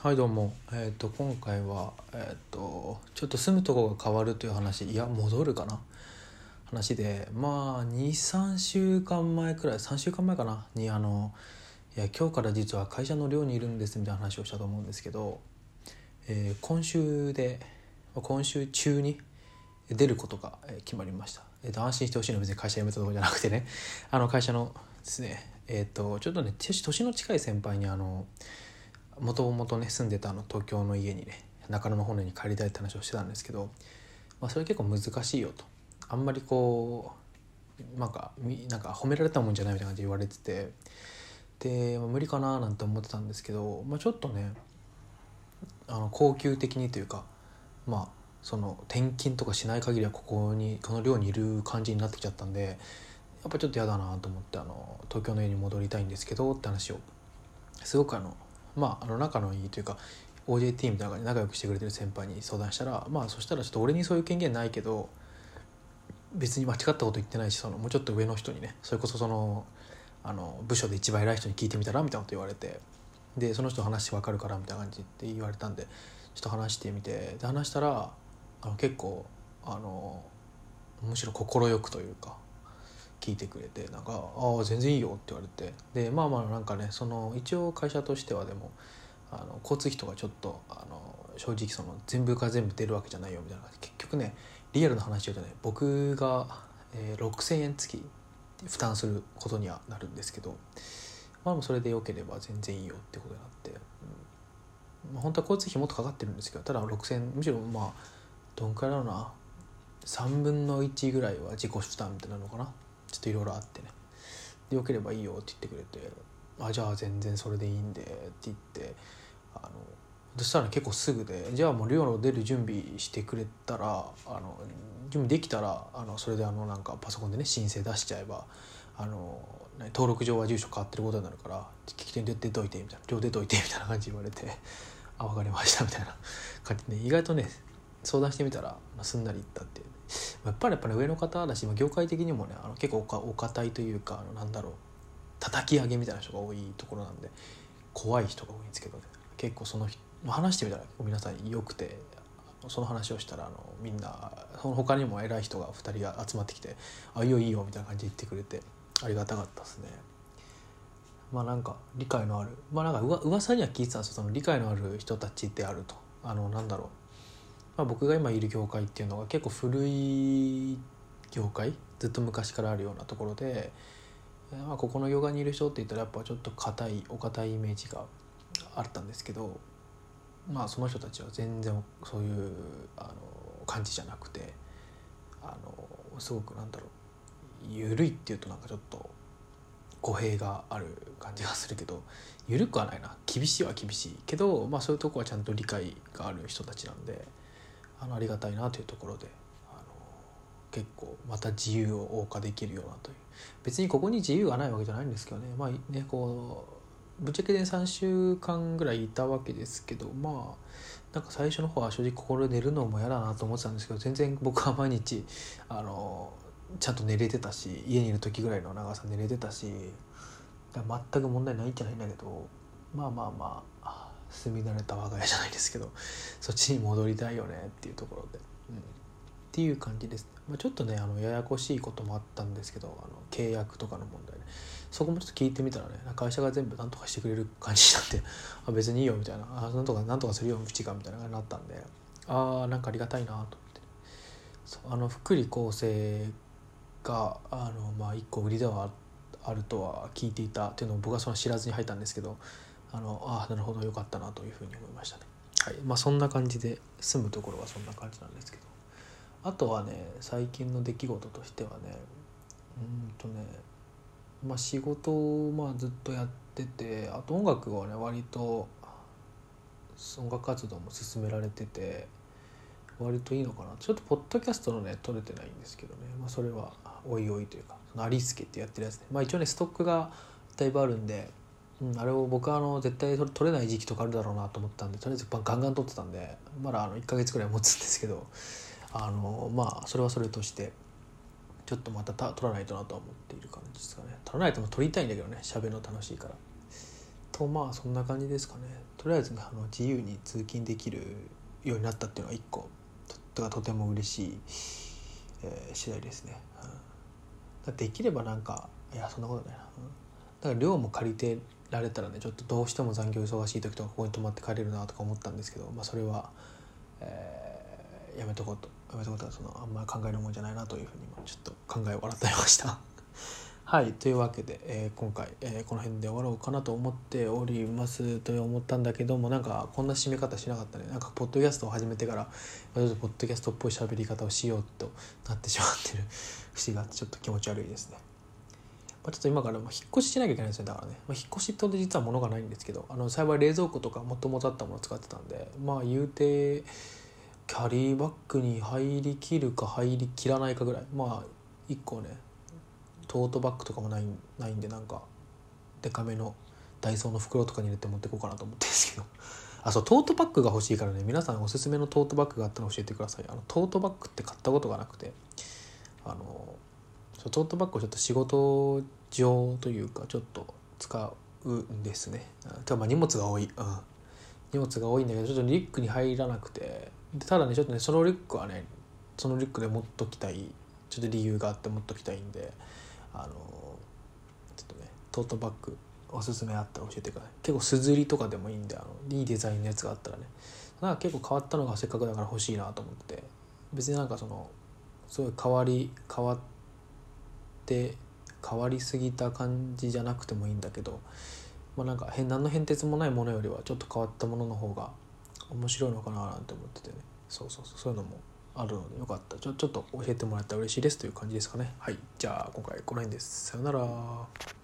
はいどうも、えー、と今回は、えー、とちょっと住むとこが変わるという話いや戻るかな？話でまあ23週間前くらい3週間前かな？にあのいや今日から実は会社の寮にいるんですみたいな話をしたと思うんですけど、えー今週で今週中に出ることが決まりました、えー、と安心してほしいのは別に会社辞めたとこじゃなくてね。あの会社のですねえっ、とちょっとね年の近い先輩にあのもともとね住んでたあの東京の家にね中野の方に帰りたいって話をしてたんですけど、まあ、それ結構難しいよと。あんまりこうなんかなんか褒められたもんじゃないみたいな感じで言われててで、まあ無理かななんて思ってたんですけど、まあ、ちょっとねあの高級的にというかまあその転勤とかしない限りはここにこの寮にいる感じになってきちゃったんでやっぱちょっと嫌だなと思ってあの東京の家に戻りたいんですけどって話をすごくあのまああの仲のいいというか OJT みたいな感じで仲良くしてくれてる先輩に相談したらまあそしたらちょっと俺にそういう権限ないけど別に間違ったこと言ってないしそのもうちょっと上の人にねそれこそそのあの部署で一番偉い人に聞いてみたらみたいなこと言われてでその人話分かるからみたいな感じって言われたんでちょっと話してみてで話したらあの結構あのむしろ快くというか聞いてくれてなんか「ああ全然いいよ」って言われて。でまあまあなんかねその一応会社としてはでもあの交通費とかちょっとあの正直その全部が全部出るわけじゃないよみたいな。結局ねリアルな話言うとね僕が、えー、6,000円月負担することにはなるんですけど。まあもそれでよければ全然いいよってことになって、うん。まあ、本当は交通費もっとかかってるんですけどただ6,000むしろまあどんくらいだろうな。3分の1ぐらいは自己負担みたいなのかな。ちょっといろいろあってね。でよければいいよって言ってくれて「あじゃあ全然それでいいんで」って言ってあのそしたら結構すぐで「じゃあもう寮の出る準備してくれたらあの準備できたらあのそれであのなんかパソコンでね申請出しちゃえばあの登録上は住所変わってることになるから聞き手に出てといてみたいな。寮出といてみたいな感じ言われて「あ分かりました」みたいな感じで、意外とね相談してみたら、まあ、すんなりいったっていうやっぱりやっぱり上の方だし業界的にもねあの結構お堅いというかあのなんだろう叩き上げみたいな人が多いところなんで怖い人が多いんですけど、ね、結構その話してみたら皆さん良くてその話をしたらあのみんなその他にも偉い人が2人が集まってきて「あいいよいいよ」みたいな感じで言ってくれてありがたかったですね。まあなんか理解のあるまあなんかうわ噂には聞いてたんですよ。その理解のある人たちであると。あのなんだろう。まあ、僕が今いる業界っていうのが結構古い業界ずっと昔からあるようなところで、まあ、ここの業界にいる人って言ったらやっぱちょっと硬いお堅いイメージがあったんですけどまあその人たちは全然そういうあの感じじゃなくてあのすごくなんだろう緩いっていうとなんかちょっと語弊がある感じがするけど緩くはないな厳しいは厳しいけど、まあ、そういうとこはちゃんと理解がある人たちなんで。あのありがたいなというところであの結構また自由を謳歌できるようなという。別にここに自由がないわけじゃないんですけどね。まあねこうぶっちゃけで3週間ぐらいいたわけですけどまあなんか最初の方は正直心寝るのも嫌だなと思ってたんですけど全然僕は毎日あのちゃんと寝れてたし家にいる時ぐらいの長さ寝れてたし全く問題ないんじゃないんだけどまあまあまあ住み慣れた我が家じゃないですけどそっちに戻りたいよねっていうところで、うん、っていう感じです、まあ、ちょっとねあのややこしいこともあったんですけどあの契約とかの問題で、ね、そこもちょっと聞いてみたらね会社が全部何とかしてくれる感じになってあ別にいいよみたいな。あなんとかなんとかするようちがみたいな感じになったんで。ああなんかありがたいなと思って。そうあの福利厚生があの、まあ、一個売りではあるとは聞いていたっていうのを僕はその知らずに入ったんですけどあのあなるほどよかったなというふうに思いましたね。はい。まあ、そんな感じで住むところはそんな感じなんですけど。あとはね最近の出来事としてはねうんとねまあ仕事をまあずっとやっててあと音楽はね割と音楽活動も進められてて割といいのかな。ちょっとポッドキャストのね撮れてないんですけどね、まあ、それはおいおいというかそのアリスケってやってるやつね。まあ一応ねストックがだいぶあるんでうん、あれを僕はあの絶対取れない時期とかあるだろうなと思ったんでとりあえずガンガン取ってたんでまだあの1ヶ月ぐらい持つんですけど あのまあそれはそれとしてちょっとまた取らないとなとは思っている感じですかね。取らないとも取りたいんだけどね喋るの楽しいから。とまあそんな感じですかね。とりあえずねあの自由に通勤できるようになったっていうのは一個とととても嬉しい、えー、次第ですね、うん、できればなんかいやそんなことないな、うん、だから寮も借りてられたらねちょっとどうしても残業忙しい時とかここに泊まって帰れるなとか思ったんですけど、まあ、それは、えー、やめとこうと。やめとこうとそのあんまり考えるもんじゃないなというふうにちょっと考えを改めました。はいというわけで、えー、今回、えー、この辺で終わろうかなと思っておりますと思ったんだけどもなんかこんな締め方しなかったね。なんかポッドキャストを始めてからちょっとポッドキャストっぽい喋り方をしようとなってしまってる節があってちょっと気持ち悪いですね。まあ、ちょっと今から引っ越ししなきゃいけないんですよだからね、まあ、引っ越しって実は物がないんですけどあの幸い冷蔵庫とかもともとあったものを使ってたんでまあ言うてキャリーバッグに入りきるか入りきらないかぐらい。まあ1個ねトートバッグとかもないないんでなんかデカめのダイソーの袋とかに入れて持ってこうかなと思ってるんですけど。あそうトートバッグが欲しいからね皆さんおすすめのトートバッグがあったら教えてください。あのトートバッグって買ったことがなくてあのトートバッグをちょっと仕事上というかちょっと使うんですね。ただまあ荷物が多い、うん、荷物が多いんだけどちょっとリュックに入らなくて。ただねちょっとねそのリュックはねそのリュックで持っときたい。ちょっと理由があって持っときたいんで。あのちょっとねトートバッグおすすめあったら教えてください。結構すずりとかでもいいんであのいいデザインのやつがあったらね。なんか結構変わったのがせっかくだから欲しいなと思って。別になんかそのすごい変わり変わっって変わりすぎた感じじゃなくてもいいんだけどまあなんか変何の変哲もないものよりはちょっと変わったものの方が面白いのかななんて思っててね。そうそうそうそういうのもあるのでよかった。ちょちょっと教えてもらったら嬉しいですという感じですかね。はい。じゃあ今回この辺です。さよなら。